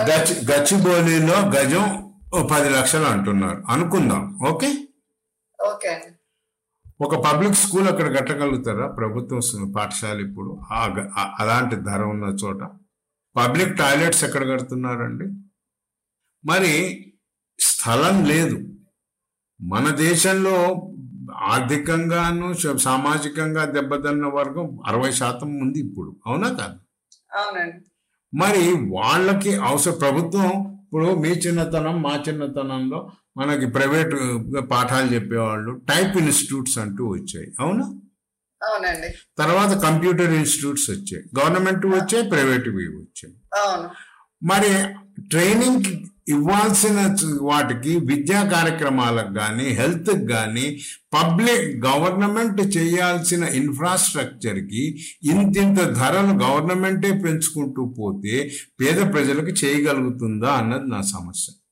గచ్ గచ్చిబౌలిలో గజం ఓ పది లక్షలు అంటున్నారు. అనుకుందాం. ఓకే? ఓకే ఒక పబ్లిక్ స్కూల్ అక్కడ కట్టగలుగుతారా? ప్రభుత్వం పాఠశాల ఇప్పుడు? అలాంటి ధర ఉన్న చోట పబ్లిక్ టాయిలెట్స్ ఎక్కడ కడుతున్నారండి? మరి స్థలం లేదు. మన దేశంలో ఆర్థికంగాను సామాజికంగా దెబ్బతిన్న వర్గం అరవై శాతం ఉంది ఇప్పుడు. అవునా కాదు? అవునండి. మరి వాళ్ళకి అవసరం ప్రభుత్వం ఇప్పుడు మీ చిన్నతనం మా చిన్నతనంలో మనకి ప్రైవేట్ పాఠాలు చెప్పేవాళ్ళు టైప్ ఇన్స్టిట్యూట్స్ అంటూ వచ్చాయి. అవునా? అవునండి. తర్వాత కంప్యూటర్ ఇన్స్టిట్యూట్స్ వచ్చాయి. గవర్నమెంట్ వచ్చాయి ప్రైవేట్ వచ్చాయి. మరి ట్రైనింగ్ ఇవ్వాల్సిన వాటికి విద్యా కార్యక్రమాలకు కానీ హెల్త్కి కానీ పబ్లిక్ గవర్నమెంట్ చేయాల్సిన ఇన్ఫ్రాస్ట్రక్చర్కి ఇంతింత ధరలు గవర్నమెంటే పెంచుకుంటూ పోతే పేద ప్రజలకు చేయగలుగుతుందా అన్నది నా సమస్య.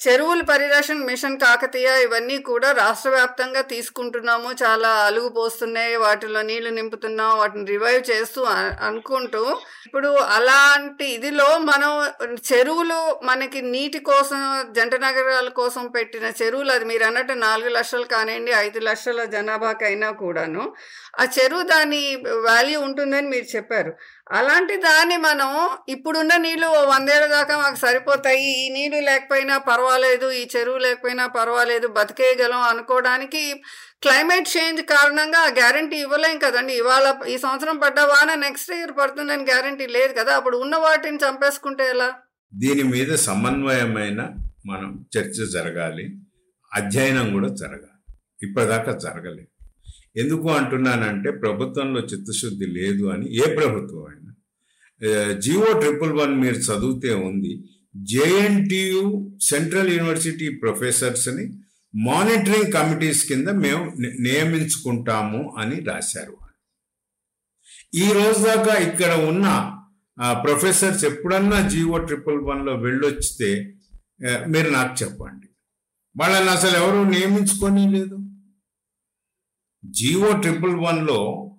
చెరువుల పరిరక్షణ మిషన్ కాకతీయ ఇవన్నీ కూడా రాష్ట్ర వ్యాప్తంగా తీసుకుంటున్నాము. చాలా అలుగు పోస్తున్నాయి. వాటిలో నీళ్ళు నింపుతున్నాం. వాటిని రివైవ్ చేస్తూ అనుకుంటూ ఇప్పుడు అలాంటి ఇదిలో మనం చెరువులు మనకి నీటి కోసం జంట నగరాల కోసం పెట్టిన చెరువులు అది మీరు అన్నట్టు నాలుగు లక్షలు కానివ్వండి ఐదు లక్షల జనాభాకైనా కూడాను ఆ చెరువు దాని వాల్యూ ఉంటుందని మీరు చెప్పారు. అలాంటి దాన్ని మనం ఇప్పుడున్న నీళ్ళు వందేళ్ళ దాకా మాకు సరిపోతాయి. ఈ నీళ్ళు లేకపోయినా పర్వాలేదు ఈ చెరువు లేకపోయినా పర్వాలేదు బతికేయగలం అనుకోవడానికి క్లైమేట్ చేంజ్ కారణంగా ఆ గ్యారంటీ ఇవ్వలేం కదండి. ఇవాళ ఈ సంవత్సరం పడ్డ వాన నెక్స్ట్ ఇయర్ పడుతుందని గ్యారంటీ లేదు కదా. అప్పుడు ఉన్న వాటిని చంపేసుకుంటే ఎలా? దీని మీద సమన్వయమైన మనం చర్చ జరగాలి. అధ్యయనం కూడా జరగాలి. ఇప్పటిదాకా జరగలేదు. ఎందుకు అంటున్నానంటే ప్రభుత్వంలో చిత్తశుద్ధి లేదు అని ఏ ప్రభుత్వం అయినా. జియో ట్రిపుల్ వన్ మీరు చదివితే ఉంది. జేఎన్టీయు సెంట్రల్ యూనివర్సిటీ ప్రొఫెసర్స్ని మానిటరింగ్ కమిటీస్ కింద మేము నియమించుకుంటాము అని రాశారు ఈ రోజు దాకా ఇక్కడ ఉన్న ప్రొఫెసర్స్ ఎప్పుడన్నా జియో ట్రిపుల్ వన్లో వెళ్ళొచ్చితే మీరు నాకు చెప్పండి. వాళ్ళని అసలు ఎవరు నియమించుకొని లేదు? జియో ట్రిపుల్ వన్లో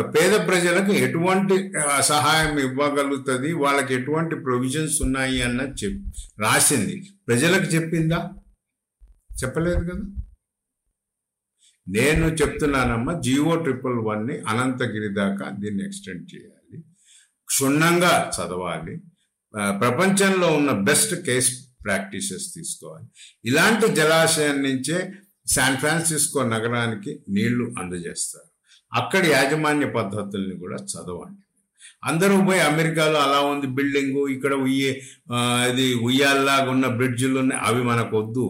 పేద ప్రజలకు ఎటువంటి సహాయం ఇవ్వగలుగుతుంది? వాళ్ళకి ఎటువంటి ప్రొవిజన్స్ ఉన్నాయి అన్నది చెప్ రాసింది. ప్రజలకు చెప్పిందా? చెప్పలేదు కదా? నేను చెప్తున్నానమ్మా జియో ట్రిపుల్ వన్ని అనంతగిరి దాకా దీన్ని ఎక్స్టెండ్ చేయాలి. క్షుణ్ణంగా చదవాలి. ప్రపంచంలో ఉన్న బెస్ట్ కేస్ ప్రాక్టీసెస్ తీసుకోవాలి. ఇలాంటి జలాశయం నుంచే శాన్ ఫ్రాన్సిస్కో నగరానికి నీళ్ళు అందజేస్తారు. అక్కడి యాజమాన్య పద్ధతుల్ని కూడా చదవండి. అందరూ పోయి అమెరికాలో అలా ఉంది బిల్డింగు ఇక్కడ ఉయ్యే ఇది ఉయ్యాల్లాగా ఉన్న బ్రిడ్జిలు ఉన్నాయి. అవి మనకు వద్దు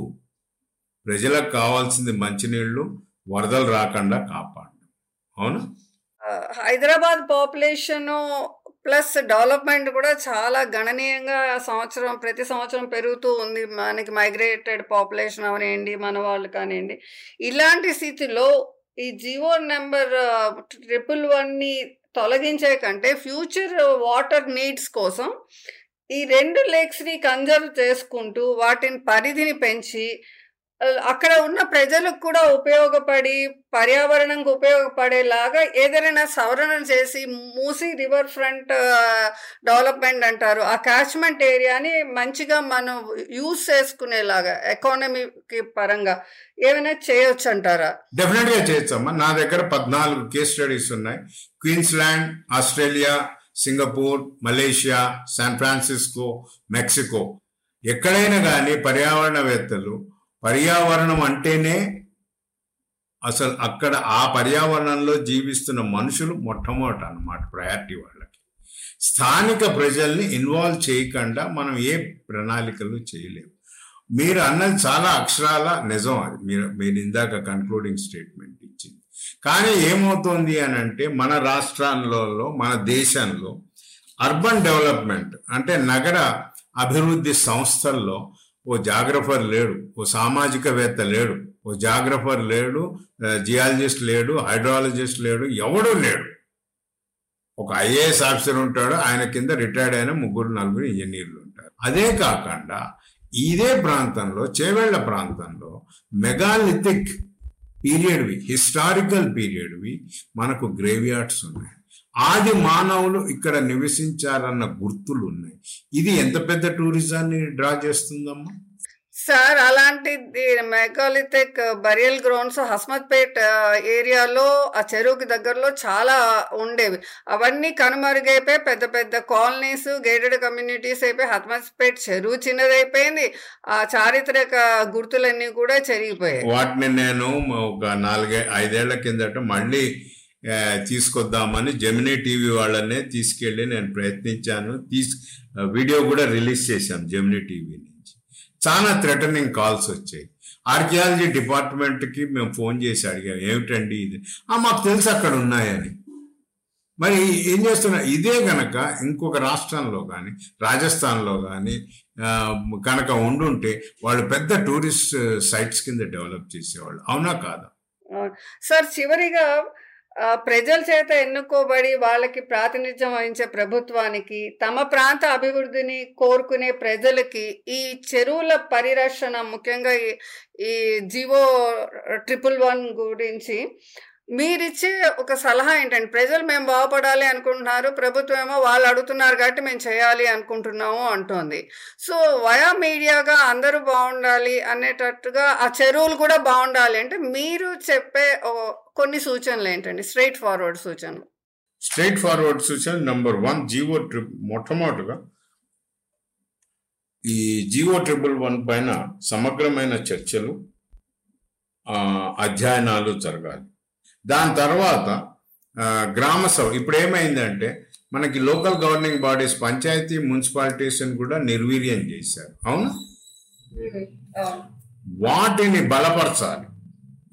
ప్రజలకు కావాల్సింది మంచినీళ్ళు వరదలు రాకుండా కాపాడు. అవునా? హైదరాబాద్ పాపులేషన్ ప్లస్ డెవలప్మెంట్ కూడా చాలా గణనీయంగా సంవత్సరం ప్రతి సంవత్సరం పెరుగుతూ ఉంది. మనకి మైగ్రేటెడ్ పాపులేషన్ అవనివ్వండి మన వాళ్ళు కానివ్వండి ఇలాంటి స్థితిలో ఈ జియో నెంబర్ ట్రిపుల్ వన్ని తొలగించే కంటే ఫ్యూచర్ వాటర్ నీడ్స్ కోసం ఈ రెండు లేక్స్ని కన్జర్వ్ చేసుకుంటూ వాటిని పరిధిని పెంచి అక్కడ ఉన్న ప్రజలకు కూడా ఉపయోగపడి పర్యావరణంకు ఉపయోగపడేలాగా ఏదైనా సవరణ చేసి మూసి రివర్ ఫ్రంట్ డెవలప్మెంట్ అంటారు. ఆ క్యాచ్మెంట్ ఏరియాని మంచిగా మనం యూజ్ చేసుకునేలాగా ఎకానమీకి పరంగా ఏమైనా చేయొచ్చు అంటారా డెఫినెట్గా చేయొచ్చు చేయొచ్చమ్మా. నా దగ్గర పద్నాలుగు కేస్ స్టడీస్ ఉన్నాయి. Queensland Australia Singapore Malaysia San Francisco Mexico ఎక్కడైనా కానీ పర్యావరణవేత్తలు పర్యావరణం అంటేనే అసలు అక్కడ ఆ పర్యావరణంలో జీవిస్తున్న మనుషులు మొట్టమొదట అనమాట ప్రయారిటీ వాళ్ళకి. స్థానిక ప్రజల్ని ఇన్వాల్వ్ చేయకుండా మనం ఏ ప్రణాళికలు చేయలేము మీరు అన్నది చాలా అక్షరాల నిజం అది. మీరు మీరు ఇందాక కన్క్లూడింగ్ స్టేట్మెంట్ ఇచ్చింది. కానీ ఏమవుతోంది అని అంటే మన రాష్ట్రాలలో మన దేశంలో అర్బన్ డెవలప్మెంట్ అంటే నగర అభివృద్ధి సంస్థల్లో ఓ జాగ్రఫర్ లేడు ఓ సామాజికవేత్త లేడు ఓ జాగ్రఫర్ లేడు జియాలజిస్ట్ లేడు హైడ్రాలజిస్ట్ లేడు ఎవడూ లేడు. ఒక ఐఏఎస్ ఆఫీసర్ ఉంటాడు ఆయన కింద రిటైర్డ్ అయిన ముగ్గురు నలుగురు ఇంజనీర్లు ఉంటారు. అదే కాకుండా ఇదే ప్రాంతంలో చేవేళ్ళ ప్రాంతంలో మెగాలిథిక్ పీరియడ్వి హిస్టారికల్ పీరియడ్వి మనకు గ్రేవ్యార్డ్స్ ఉన్నాయి. ఆది మానవులు ఇక్కడ నివసించారన్న గుర్తులు ఉన్నాయి ఇది ఎంత పెద్ద టూరిజాన్ని డ్రా చేస్తుందమ్మా? సార్ అలాంటిది మెగాలిథిక్ బరియల్ గ్రౌండ్స్ హస్మత్పేట్ ఏరియాలో ఆ చెరువుకి దగ్గరలో చాలా ఉండేవి. అవన్నీ కనుమరుగైపోయి పెద్ద పెద్ద కాలనీస్ గేటెడ్ కమ్యూనిటీస్ అయిపోయి హస్మత్పేట్ చెరువు చిన్నదైపోయింది. ఆ చారిత్రక గుర్తులన్నీ కూడా చెరిగిపోయాయి. వాటిని నేను ఒక నాలుగే ఐదేళ్ళ కిందట మళ్ళీ తీసుకొద్దామని జెమినీ టీవీ వాళ్ళనే తీసుకెళ్ళి నేను ప్రయత్నించాను. తీసు వీడియో కూడా రిలీజ్ చేశాను జెమినీ టీవీ నుంచి. చాలా థ్రెటనింగ్ కాల్స్ వచ్చాయి. ఆర్కియాలజీ డిపార్ట్మెంట్కి మేము ఫోన్ చేసి అడిగాం ఏమిటండి ఇది? మాకు తెలుసు అక్కడ ఉన్నాయని. మరి ఏం చేస్తున్నా ఇదే గనక ఇంకొక రాష్ట్రంలో కానీ రాజస్థాన్లో కానీ కనుక ఉండుంటే వాళ్ళు పెద్ద టూరిస్ట్ సైట్స్ కింద డెవలప్ చేసేవాళ్ళు. అవునా కాదా? సార్ చివరిగా ప్రజల చేత ఎన్నుకోబడి వాళ్ళకి ప్రాతినిధ్యం వహించే ప్రభుత్వానికి తమ ప్రాంత అభివృద్ధిని కోరుకునే ప్రజలకి ఈ చెరువుల పరిరక్షణ ముఖ్యంగా ఈ- జివో ట్రిపుల్ వన్ గురించి మీరిచ్చే ఒక సలహా ఏంటంటే ప్రజలు మేము బాగుపడాలి అనుకుంటున్నారు ప్రభుత్వం ఏమో వాళ్ళు అడుగుతున్నారు కాబట్టి మేము చేయాలి అనుకుంటున్నాము అంటోంది. సో వయా మీడియాగా అందరూ బాగుండాలి అనేటట్టుగా ఆ చెరువులు కూడా బాగుండాలి అంటే మీరు చెప్పే కొన్ని సూచనలు ఏంటండి? స్ట్రైట్ ఫార్వర్డ్ సూచనలు. స్ట్రైట్ ఫార్వర్డ్ సూచన నంబర్ వన్ జీవో ట్రిప్ మొట్టమొదటిగా ఈ జీవో ట్రిపుల్ వన్ పైన సమగ్రమైన చర్చలు అధ్యయనాలు జరగాలి. దాని తర్వాత గ్రామ సభ. ఇప్పుడు ఏమైందంటే మనకి local governing bodies panchayat municipalities కూడా నిర్వీర్యం చేశారు. అవునా? వాటిని బలపరచాలి.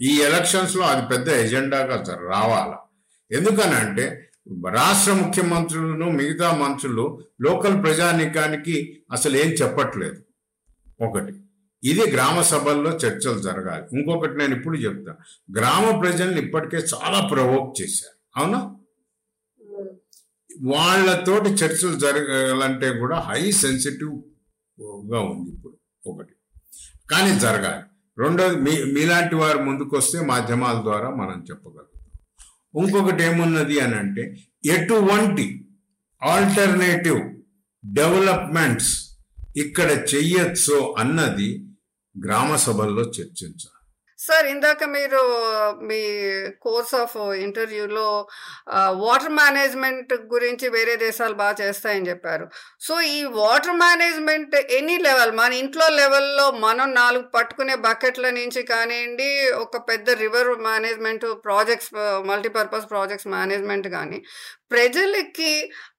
ఈ ఎలక్షన్స్లో అది పెద్ద ఎజెండాగా రావాల. ఎందుకనంటే రాష్ట్ర ముఖ్యమంత్రులను మిగతా మంత్రులు లోకల్ ప్రజానీకానికి అసలు ఏం చెప్పట్లేదు. ఒకటి. ఇది గ్రామ సభల్లో చర్చలు జరగాలి. ఇంకొకటి నేను ఇప్పుడు చెప్తా. గ్రామ ప్రజల్ని ఇప్పటికే చాలా ప్రవోక్ చేశారు. అవునా? వాళ్ళతోటి చర్చలు జరగాలంటే కూడా హై సెన్సిటివ్గా ఉంది ఇప్పుడు ఒకటి. కానీ జరగాలి. రెండోది మీ మీలాంటి వారు ముందుకొస్తే మాధ్యమాల ద్వారా మనం చెప్పగలుగుతాం. ఇంకొకటి ఏమున్నది అని అంటే ఎటువంటి ఆల్టర్నేటివ్ డెవలప్మెంట్స్ ఇక్కడ చెయ్యొచ్చో అన్నది గ్రామ సభల్లో చర్చించాలి. సార్ ఇందాక మీరు మీ కోర్స్ ఆఫ్ ఇంటర్వ్యూలో వాటర్ మేనేజ్మెంట్ గురించి వేరే దేశాలు బాగా చేస్తాయని చెప్పారు. సో ఈ వాటర్ మేనేజ్మెంట్ ఎనీ లెవెల్ మన ఇంట్లో లెవెల్లో మనం నాలుగు పట్టుకునే బకెట్ల నుంచి కానివ్వండి ఒక పెద్ద river management projects multipurpose projects management కానీ ప్రజలకి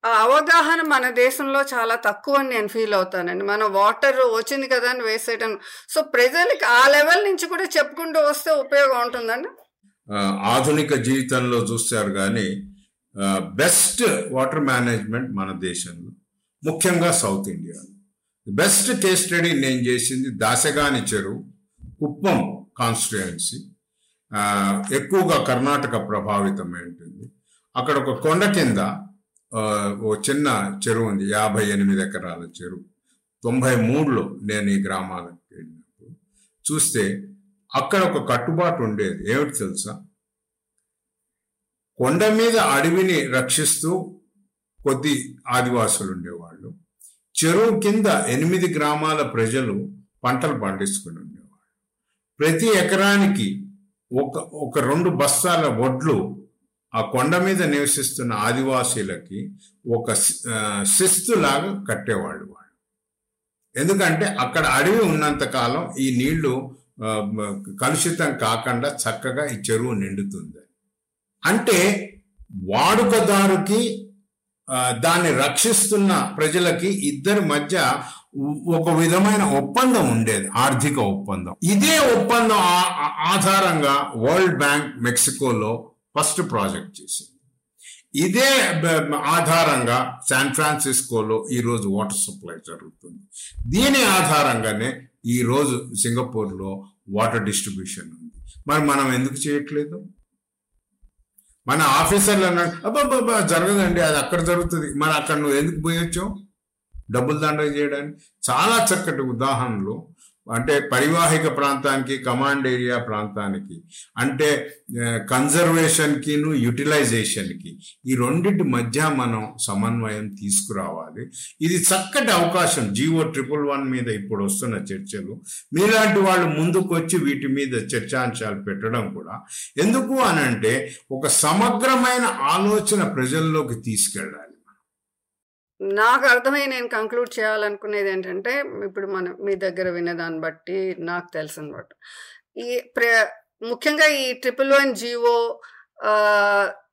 ఆ అవగాహన మన దేశంలో చాలా తక్కువ అని నేను ఫీల్ అవుతానండి. మన వాటర్ వచ్చింది కదా అని వేసేయటం సో ప్రజలకి ఆ లెవెల్ నుంచి కూడా చెప్పుకుంటూ వస్తే ఉపయోగం ఉంటుందండి? ఆధునిక జీవితంలో చూస్తారు కానీ బెస్ట్ వాటర్ మేనేజ్మెంట్ మన దేశంలో ముఖ్యంగా సౌత్ ఇండియాలో బెస్ట్ కేస్ స్టడీ నేను చేసింది దాసగాని చెరువు కుప్పం కాన్స్టిట్యుయెన్సీ. ఎక్కువగా కర్ణాటక ప్రభావితమైంది అక్కడ ఒక కొండ కింద ఓ చిన్న చెరువు ఉంది. యాభై ఎనిమిది ఎకరాల చెరువు. తొంభై మూడులో నేను ఈ గ్రామాలకు వెళ్ళినప్పుడు చూస్తే అక్కడ ఒక కట్టుబాటు ఉండేది. ఏమిటి తెలుసా? కొండ మీద అడవిని రక్షిస్తూ కొద్ది ఆదివాసులు ఉండేవాళ్ళు. చెరువు కింద ఎనిమిది గ్రామాల ప్రజలు పంటలు పండించుకుని ఉండేవాళ్ళు. ప్రతి ఎకరానికి ఒక ఒక రెండు బస్తాల వడ్లు ఆ కొండ మీద నివసిస్తున్న ఆదివాసీలకి ఒక శిస్తులాగా శిస్తు లాగా కట్టేవాళ్ళు వాళ్ళు. ఎందుకంటే అక్కడ అడవి ఉన్నంత కాలం ఈ నీళ్ళు కలుషితం కాకుండా చక్కగా ఈ చెరువు నిండుతుంది. అంటే వాడుకదారుకి దాన్ని రక్షిస్తున్న ప్రజలకి ఇద్దరి మధ్య ఒక విధమైన ఒప్పందం ఉండేది ఆర్థిక ఒప్పందం. ఇదే ఒప్పందం ఆధారంగా వరల్డ్ బ్యాంక్ మెక్సికోలో ఫస్ట్ ప్రాజెక్ట్ చేసింది. ఇదే ఆధారంగా శాన్ ఫ్రాన్సిస్కోలో ఈరోజు వాటర్ సప్లై జరుగుతుంది. దీని ఆధారంగానే ఈరోజు సింగపూర్లో వాటర్ డిస్ట్రిబ్యూషన్ ఉంది. మరి మనం ఎందుకు చేయట్లేదు? మన ఆఫీసర్లు అన్నాడు అబ్బాబ్బా జరగదండి అది అక్కడ జరుగుతుంది. మరి అక్కడ నువ్వు ఎందుకు పోయొచ్చావు? డబ్బులు దండ చేయడానికి. చాలా చక్కటి ఉదాహరణలు అంటే పరివాహిక ప్రాంతానికి కమాండ్ ఏరియా ప్రాంతానికి అంటే కన్జర్వేషన్కి యూటిలైజేషన్కి ఈ రెండింటి మధ్య మనం సమన్వయం తీసుకురావాలి. ఇది చక్కటి అవకాశం. జీవో ట్రిపుల్ వన్ మీద ఇప్పుడు వస్తున్న చర్చలు. మీలాంటి వాళ్ళు ముందుకొచ్చి వీటి మీద చర్చాంశాలు పెట్టడం కూడా. ఎందుకు అని అంటే ఒక సమగ్రమైన ఆలోచన ప్రజల్లోకి తీసుకెళ్ళాలి. నాకు అర్థమై నేను కంక్లూడ్ చేయాలనుకునేది ఏంటంటే ఇప్పుడు మనం మీ దగ్గర వినేదాన్ని బట్టి నాకు తెలుసు అనమాట ఈ ప్ర ముఖ్యంగా ఈ ట్రిపుల్ వన్ జీవో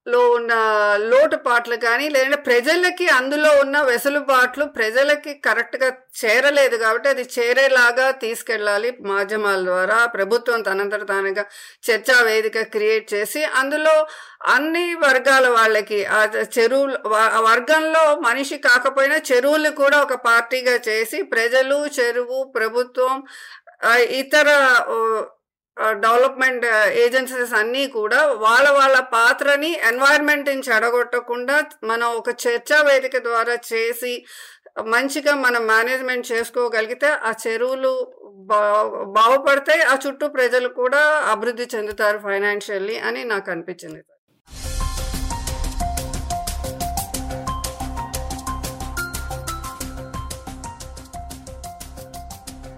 లో ఉన్న లోటుపాట్లు కానీ లేదంటే ప్రజలకి అందులో ఉన్న వెసులుబాట్లు ప్రజలకి కరెక్ట్గా చేరలేదు కాబట్టి అది చేరేలాగా తీసుకెళ్ళాలి మాధ్యమాల ద్వారా. ప్రభుత్వం తనంతట తానుగా చర్చా వేదిక క్రియేట్ చేసి అందులో అన్ని వర్గాల వాళ్ళకి ఆ చెరువులు ఆ వర్గంలో మనిషి కాకపోయినా చెరువులు కూడా ఒక పార్టీగా చేసి ప్రజలు చెరువు ప్రభుత్వం ఇతర డెవలప్మెంట్ ఏజెన్సీస్ అన్నీ కూడా వాళ్ళ వాళ్ళ పాత్రని ఎన్వైర్న్మెంట్ని చెడగొట్టకుండా మనం ఒక చర్చా వేదిక ద్వారా చేసి మంచిగా మనం మేనేజ్మెంట్ చేసుకోగలిగితే ఆ చెరువులు బా బాగుపడతాయి ఆ చుట్టూ ప్రజలు కూడా అభివృద్ధి చెందుతారు ఫైనాన్షియల్లీ అని నాకు అనిపించింది.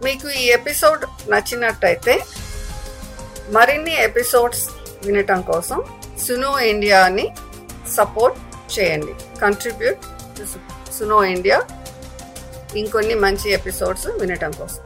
మీకు ఈ ఎపిసోడ్ నచ్చినట్టయితే మరిన్ని ఎపిసోడ్స్ వినటం కోసం సునో ఇండియాని సపోర్ట్ చేయండి. కంట్రిబ్యూట్ సునో ఇండియా ఇంకొన్ని మంచి ఎపిసోడ్స్ వినటం కోసం.